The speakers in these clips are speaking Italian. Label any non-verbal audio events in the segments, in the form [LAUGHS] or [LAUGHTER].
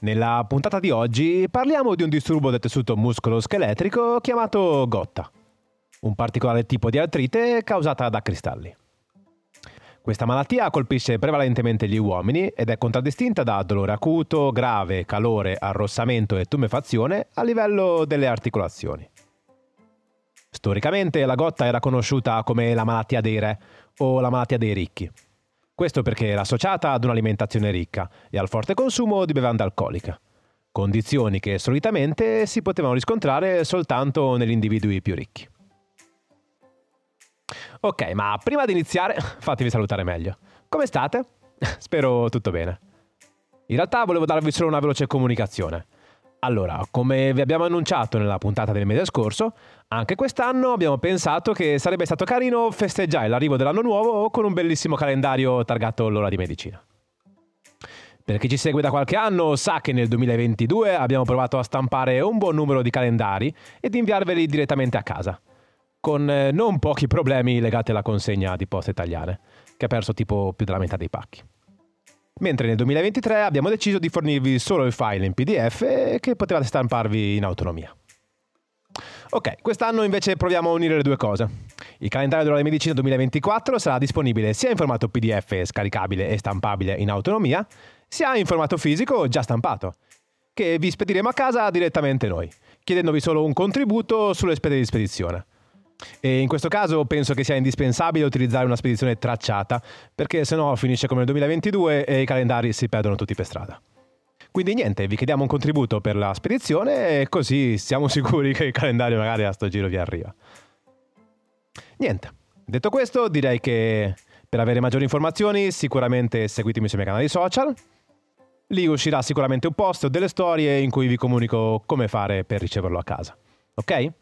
Nella puntata di oggi parliamo di un disturbo del tessuto muscolo-scheletrico chiamato gotta, un particolare tipo di artrite causata da cristalli. Questa malattia colpisce prevalentemente gli uomini ed è contraddistinta da dolore acuto, grave, calore, arrossamento e tumefazione a livello delle articolazioni. Storicamente la gotta era conosciuta come la malattia dei re o la malattia dei ricchi. Questo perché era associata ad un'alimentazione ricca e al forte consumo di bevande alcoliche, condizioni che solitamente si potevano riscontrare soltanto negli individui più ricchi. Ok, ma prima di iniziare [LAUGHS] fatemi salutare meglio. Come state? [LAUGHS] Spero tutto bene. In realtà volevo darvi solo una veloce comunicazione. Allora, come vi abbiamo annunciato nella puntata del mese scorso, anche quest'anno abbiamo pensato che sarebbe stato carino festeggiare l'arrivo dell'anno nuovo con un bellissimo calendario targato l'ora di medicina. Per chi ci segue da qualche anno sa che nel 2022 abbiamo provato a stampare un buon numero di calendari ed inviarveli direttamente a casa, con eh, non pochi problemi legati alla consegna di poste italiane, che ha perso tipo più della metà dei pacchi mentre nel 2023 abbiamo deciso di fornirvi solo il file in PDF che potevate stamparvi in autonomia. Ok, quest'anno invece proviamo a unire le due cose. Il calendario della medicina 2024 sarà disponibile sia in formato PDF scaricabile e stampabile in autonomia, sia in formato fisico già stampato, che vi spediremo a casa direttamente noi, chiedendovi solo un contributo sulle spese di spedizione. E in questo caso penso che sia indispensabile utilizzare una spedizione tracciata, perché se no finisce come nel 2022 e i calendari si perdono tutti per strada. Quindi niente, vi chiediamo un contributo per la spedizione e così siamo [LAUGHS] sicuri che il calendario magari a sto giro vi arriva. Niente, detto questo direi che per avere maggiori informazioni sicuramente seguitemi sui miei canali social. Lì uscirà sicuramente un post o delle storie in cui vi comunico come fare per riceverlo a casa. Ok?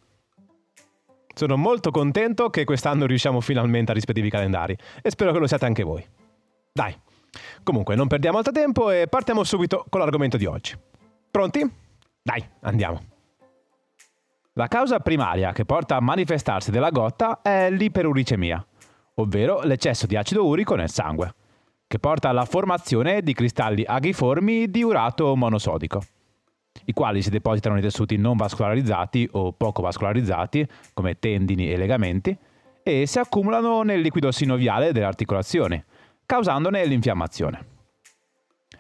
Sono molto contento che quest'anno riusciamo finalmente a rispettivi calendari e spero che lo siate anche voi. Dai, comunque non perdiamo altro tempo e partiamo subito con l'argomento di oggi. Pronti? Dai, andiamo. La causa primaria che porta a manifestarsi della gotta è l'iperuricemia, ovvero l'eccesso di acido urico nel sangue, che porta alla formazione di cristalli aghiformi di urato monosodico i quali si depositano nei tessuti non vascolarizzati o poco vascolarizzati, come tendini e legamenti, e si accumulano nel liquido sinoviale delle articolazioni, causandone l'infiammazione.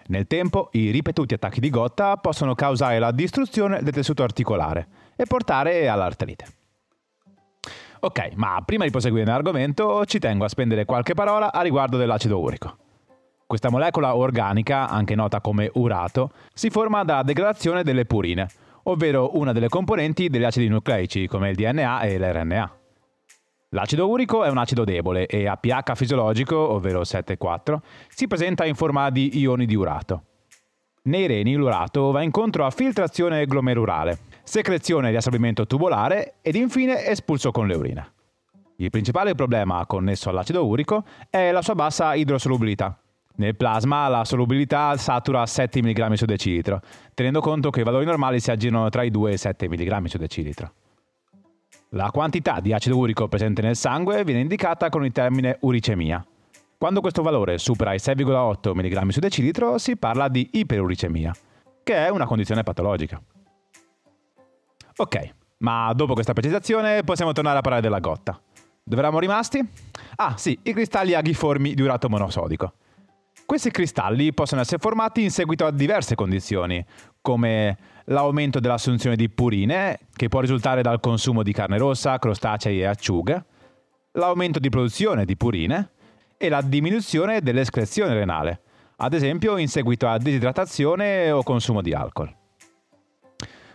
Nel tempo, i ripetuti attacchi di gotta possono causare la distruzione del tessuto articolare e portare all'artrite. Ok, ma prima di proseguire nell'argomento ci tengo a spendere qualche parola a riguardo dell'acido urico. Questa molecola organica, anche nota come urato, si forma dalla degradazione delle purine, ovvero una delle componenti degli acidi nucleici come il DNA e l'RNA. L'acido urico è un acido debole e a pH fisiologico, ovvero 7,4, si presenta in forma di ioni di urato. Nei reni l'urato va incontro a filtrazione glomerulare, secrezione di assorbimento tubolare ed infine espulso con le urine. Il principale problema connesso all'acido urico è la sua bassa idrosolubilità, nel plasma la solubilità satura a 7 mg su decilitro, tenendo conto che i valori normali si aggirano tra i 2 e i 7 mg su decilitro. La quantità di acido urico presente nel sangue viene indicata con il termine uricemia. Quando questo valore supera i 6,8 mg su decilitro si parla di iperuricemia, che è una condizione patologica. Ok, ma dopo questa precisazione possiamo tornare a parlare della gotta. Dove eravamo rimasti? Ah sì, i cristalli aghiformi di urato monosodico. Questi cristalli possono essere formati in seguito a diverse condizioni, come l'aumento dell'assunzione di purine, che può risultare dal consumo di carne rossa, crostacei e acciughe, l'aumento di produzione di purine e la diminuzione dell'escrezione renale, ad esempio in seguito a disidratazione o consumo di alcol.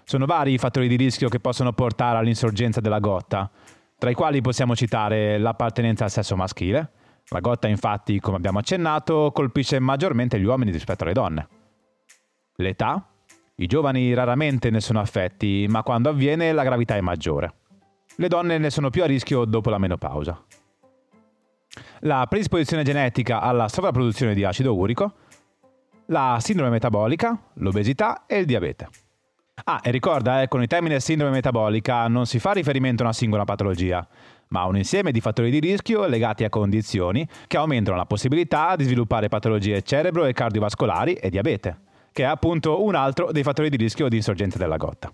Sono vari i fattori di rischio che possono portare all'insorgenza della gotta, tra i quali possiamo citare l'appartenenza al sesso maschile, la gotta infatti, come abbiamo accennato, colpisce maggiormente gli uomini rispetto alle donne. L'età? I giovani raramente ne sono affetti, ma quando avviene la gravità è maggiore. le donne ne sono più a rischio dopo la menopausa. La predisposizione genetica alla sovrapproduzione di acido urico, la sindrome metabolica, l'obesità e il diabete. Ah, e ricorda, eh, con il termine sindrome metabolica non si fa riferimento a una singola patologia, ma un insieme di fattori di rischio legati a condizioni che aumentano la possibilità di sviluppare patologie cerebro- e cardiovascolari e diabete, che è appunto un altro dei fattori di rischio di insorgenza della gotta.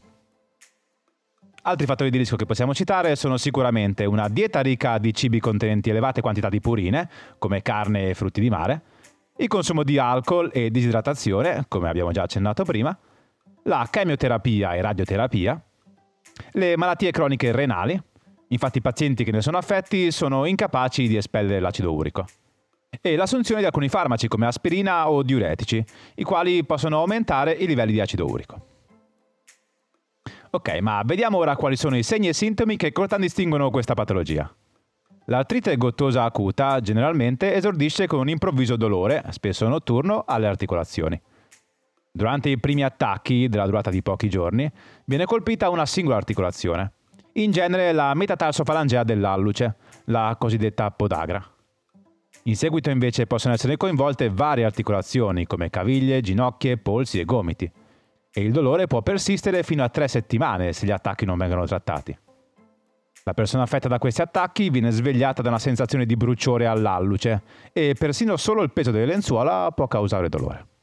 Altri fattori di rischio che possiamo citare sono sicuramente una dieta ricca di cibi contenenti elevate quantità di purine, come carne e frutti di mare, il consumo di alcol e disidratazione, come abbiamo già accennato prima, la chemioterapia e radioterapia, le malattie croniche renali, infatti i pazienti che ne sono affetti sono incapaci di espellere l'acido urico, e l'assunzione di alcuni farmaci come aspirina o diuretici, i quali possono aumentare i livelli di acido urico. Ok, ma vediamo ora quali sono i segni e sintomi che contraddistinguono questa patologia. L'artrite gottosa acuta generalmente esordisce con un improvviso dolore, spesso notturno, alle articolazioni. Durante i primi attacchi, della durata di pochi giorni, viene colpita una singola articolazione, in genere la metatarso-falangea dell'alluce, la cosiddetta podagra. In seguito invece possono essere coinvolte varie articolazioni come caviglie, ginocchia, polsi e gomiti e il dolore può persistere fino a tre settimane se gli attacchi non vengono trattati. La persona affetta da questi attacchi viene svegliata da una sensazione di bruciore all'alluce e persino solo il peso delle lenzuola può causare dolore.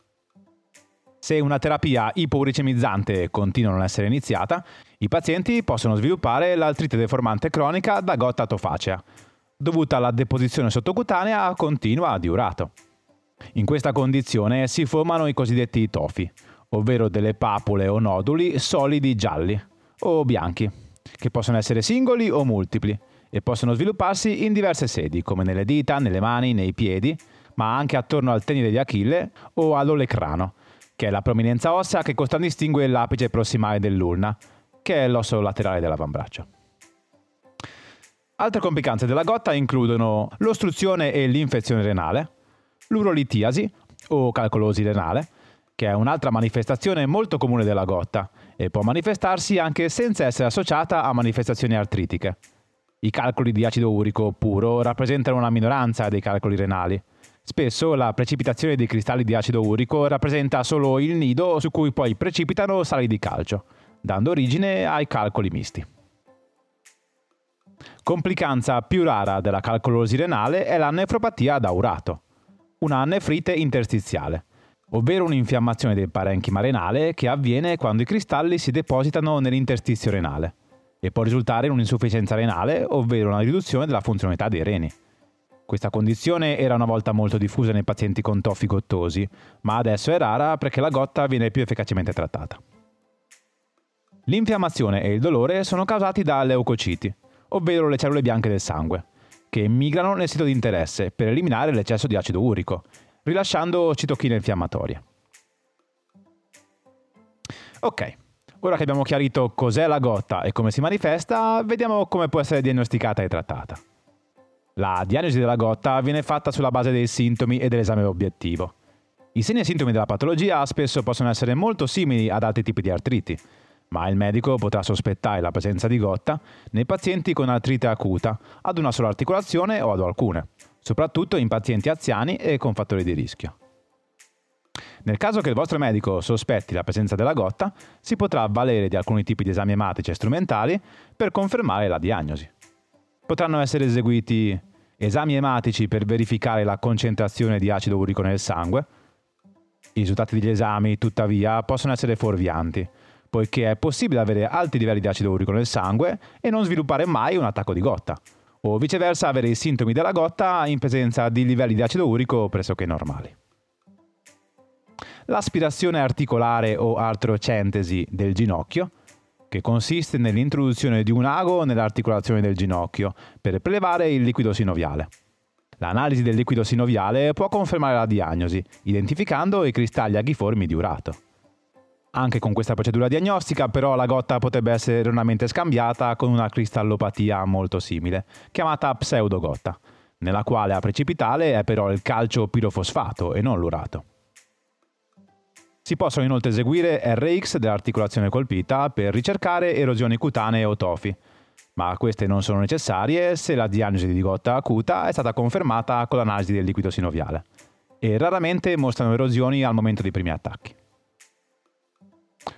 Se una terapia ipouricemizzante continua a non essere iniziata, i pazienti possono sviluppare l'artrite deformante cronica da gotta atofacea, dovuta alla deposizione sottocutanea continua di urato. In questa condizione si formano i cosiddetti tofi, ovvero delle papule o noduli solidi gialli o bianchi, che possono essere singoli o multipli e possono svilupparsi in diverse sedi, come nelle dita, nelle mani, nei piedi, ma anche attorno al tenile di Achille o all'olecrano, che è la prominenza ossea che contraddistingue l'apice prossimale dell'ulna, che è l'osso laterale dell'avambraccio. Altre complicanze della gotta includono l'ostruzione e l'infezione renale, l'urolitiasi o calcolosi renale, che è un'altra manifestazione molto comune della gotta e può manifestarsi anche senza essere associata a manifestazioni artritiche. I calcoli di acido urico puro rappresentano una minoranza dei calcoli renali. Spesso la precipitazione dei cristalli di acido urico rappresenta solo il nido su cui poi precipitano sali di calcio, dando origine ai calcoli misti. Complicanza più rara della calcolosi renale è la nefropatia da urato, una nefrite interstiziale ovvero un'infiammazione del parenchima renale che avviene quando i cristalli si depositano nell'interstizio renale e può risultare in un'insufficienza renale, ovvero una riduzione della funzionalità dei reni. Questa condizione era una volta molto diffusa nei pazienti con tofi gottosi, ma adesso è rara perché la gotta viene più efficacemente trattata. L'infiammazione e il dolore sono causati da leucociti, ovvero le cellule bianche del sangue, che migrano nel sito di interesse per eliminare l'eccesso di acido urico rilasciando citochine infiammatorie. Ok, ora che abbiamo chiarito cos'è la gotta e come si manifesta, vediamo come può essere diagnosticata e trattata. La diagnosi della gotta viene fatta sulla base dei sintomi e dell'esame obiettivo. I segni e sintomi della patologia spesso possono essere molto simili ad altri tipi di artriti, ma il medico potrà sospettare la presenza di gotta nei pazienti con artrite acuta ad una sola articolazione o ad alcune, soprattutto in pazienti anziani e con fattori di rischio. Nel caso che il vostro medico sospetti la presenza della gotta, si potrà avvalere di alcuni tipi di esami ematici e strumentali per confermare la diagnosi. Potranno essere eseguiti esami ematici per verificare la concentrazione di acido urico nel sangue. I risultati degli esami, tuttavia, possono essere fuorvianti, poiché è possibile avere alti livelli di acido urico nel sangue e non sviluppare mai un attacco di gotta, o viceversa avere i sintomi della gotta in presenza di livelli di acido urico pressoché normali. L'aspirazione articolare o artrocentesi del ginocchio, che consiste nell'introduzione di un ago nell'articolazione del ginocchio per prelevare il liquido sinoviale. L'analisi del liquido sinoviale può confermare la diagnosi, identificando i cristalli aghiformi di urato. Anche con questa procedura diagnostica però la gotta potrebbe essere erroneamente scambiata con una cristallopatia molto simile, chiamata pseudogotta, nella quale a precipitale è però il calcio pirofosfato e non l'urato. Si possono inoltre eseguire RX dell'articolazione colpita per ricercare erosioni cutanee o tofi, ma queste non sono necessarie se la diagnosi di gotta acuta è stata confermata con l'analisi del liquido sinoviale e raramente mostrano erosioni al momento dei primi attacchi.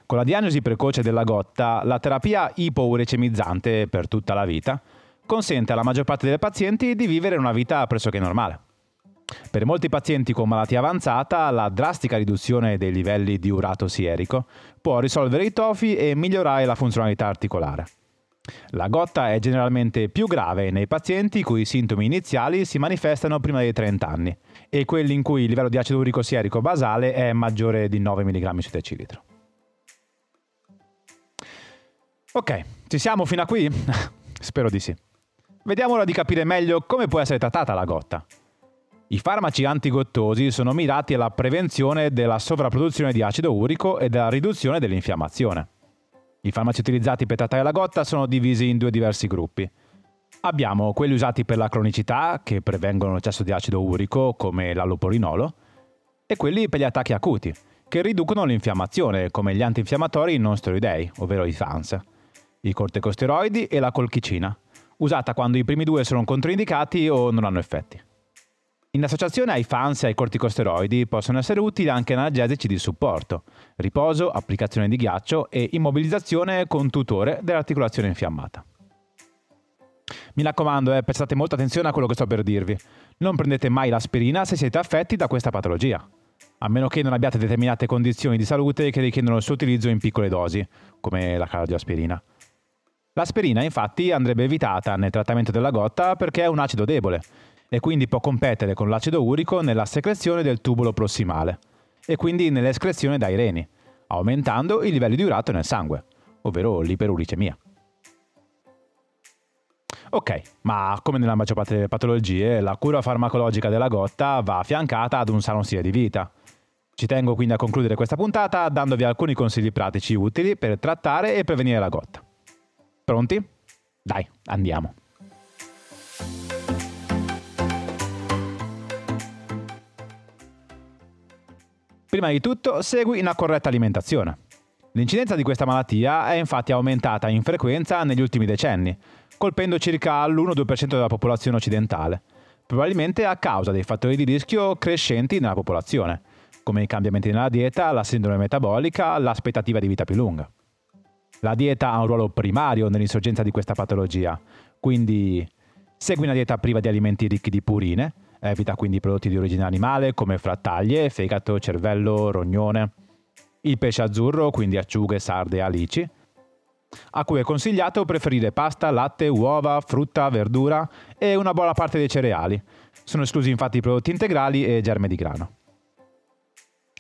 Con la diagnosi precoce della gotta, la terapia ipouricemizzante per tutta la vita consente alla maggior parte dei pazienti di vivere una vita pressoché normale. Per molti pazienti con malattia avanzata, la drastica riduzione dei livelli di urato sierico può risolvere i tofi e migliorare la funzionalità articolare. La gotta è generalmente più grave nei pazienti cui i sintomi iniziali si manifestano prima dei 30 anni e quelli in cui il livello di acido urico sierico basale è maggiore di 9 mg su decilitro. Ok, ci siamo fino a qui? [LAUGHS] Spero di sì. Vediamo ora di capire meglio come può essere trattata la gotta. I farmaci antigottosi sono mirati alla prevenzione della sovrapproduzione di acido urico e della riduzione dell'infiammazione. I farmaci utilizzati per trattare la gotta sono divisi in due diversi gruppi. Abbiamo quelli usati per la cronicità, che prevengono l'eccesso di acido urico, come l'alloporinolo, e quelli per gli attacchi acuti, che riducono l'infiammazione, come gli antinfiammatori non steroidei, ovvero i FANS, i corticosteroidi e la colchicina, usata quando i primi due sono controindicati o non hanno effetti. In associazione ai fans e ai corticosteroidi possono essere utili anche analgesici di supporto, riposo, applicazione di ghiaccio e immobilizzazione con tutore dell'articolazione infiammata. Mi raccomando, eh, prestate molta attenzione a quello che sto per dirvi. Non prendete mai l'aspirina se siete affetti da questa patologia, a meno che non abbiate determinate condizioni di salute che richiedono il suo utilizzo in piccole dosi, come la cardioaspirina. L'aspirina infatti andrebbe evitata nel trattamento della gotta perché è un acido debole e quindi può competere con l'acido urico nella secrezione del tubulo prossimale e quindi nell'escrezione dai reni, aumentando i livelli di urato nel sangue, ovvero l'iperuricemia. Ok, ma come nella maggior parte delle patologie, la cura farmacologica della gotta va affiancata ad un sano stile di vita. Ci tengo quindi a concludere questa puntata dandovi alcuni consigli pratici utili per trattare e prevenire la gotta. Pronti? Dai, andiamo. Prima di tutto, segui una corretta alimentazione. L'incidenza di questa malattia è infatti aumentata in frequenza negli ultimi decenni, colpendo circa l'1-2% della popolazione occidentale, probabilmente a causa dei fattori di rischio crescenti nella popolazione, come i cambiamenti nella dieta, la sindrome metabolica, l'aspettativa di vita più lunga. La dieta ha un ruolo primario nell'insorgenza di questa patologia, quindi segui una dieta priva di alimenti ricchi di purine, Evita quindi prodotti di origine animale come frattaglie, fegato, cervello, rognone. Il pesce azzurro, quindi acciughe, sarde e alici. A cui è consigliato preferire pasta, latte, uova, frutta, verdura e una buona parte dei cereali. Sono esclusi infatti i prodotti integrali e germe di grano.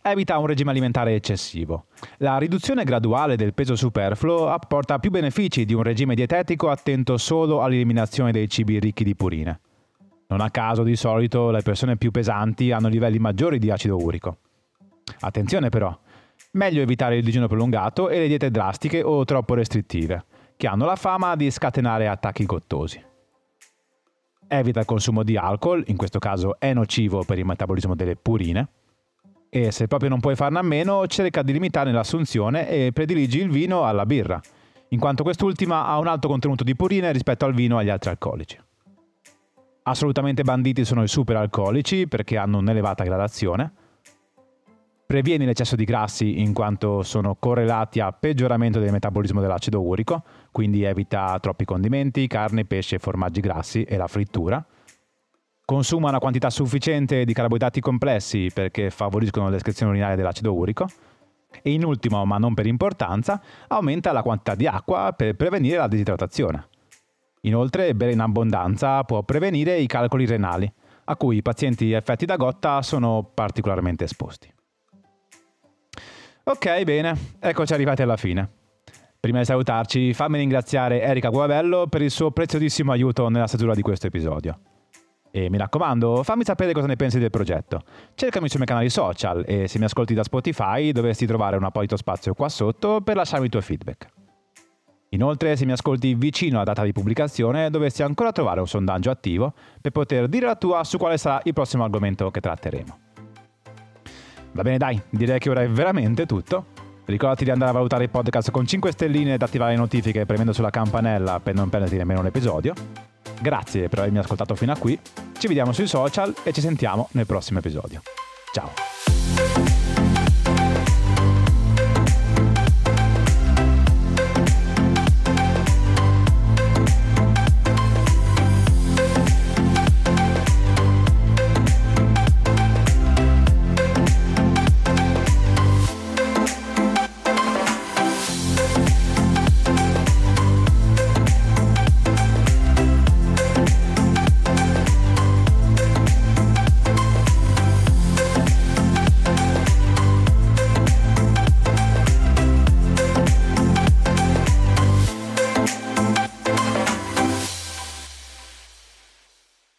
Evita un regime alimentare eccessivo. La riduzione graduale del peso superfluo apporta più benefici di un regime dietetico attento solo all'eliminazione dei cibi ricchi di purine. Non a caso di solito le persone più pesanti hanno livelli maggiori di acido urico. Attenzione però, meglio evitare il digiuno prolungato e le diete drastiche o troppo restrittive, che hanno la fama di scatenare attacchi gottosi. Evita il consumo di alcol, in questo caso è nocivo per il metabolismo delle purine, e se proprio non puoi farne a meno, cerca di limitare l'assunzione e prediligi il vino alla birra, in quanto quest'ultima ha un alto contenuto di purine rispetto al vino e agli altri alcolici. Assolutamente banditi sono i superalcolici perché hanno un'elevata gradazione. Previeni l'eccesso di grassi in quanto sono correlati a peggioramento del metabolismo dell'acido urico, quindi evita troppi condimenti, carne, pesce, formaggi grassi e la frittura. Consuma una quantità sufficiente di carboidrati complessi perché favoriscono l'escrezione urinaria dell'acido urico. E in ultimo, ma non per importanza, aumenta la quantità di acqua per prevenire la disidratazione. Inoltre, bere in abbondanza può prevenire i calcoli renali, a cui i pazienti affetti da gotta sono particolarmente esposti. Ok, bene, eccoci arrivati alla fine. Prima di salutarci, fammi ringraziare Erika Guavello per il suo preziosissimo aiuto nella stesura di questo episodio. E mi raccomando, fammi sapere cosa ne pensi del progetto. Cercami sui miei canali social e se mi ascolti da Spotify dovresti trovare un apposito spazio qua sotto per lasciarmi il tuo feedback. Inoltre, se mi ascolti vicino alla data di pubblicazione, dovresti ancora trovare un sondaggio attivo per poter dire la tua su quale sarà il prossimo argomento che tratteremo. Va bene dai, direi che ora è veramente tutto. Ricordati di andare a valutare il podcast con 5 stelline ed attivare le notifiche premendo sulla campanella per non perderti nemmeno un episodio. Grazie per avermi ascoltato fino a qui. Ci vediamo sui social e ci sentiamo nel prossimo episodio. Ciao!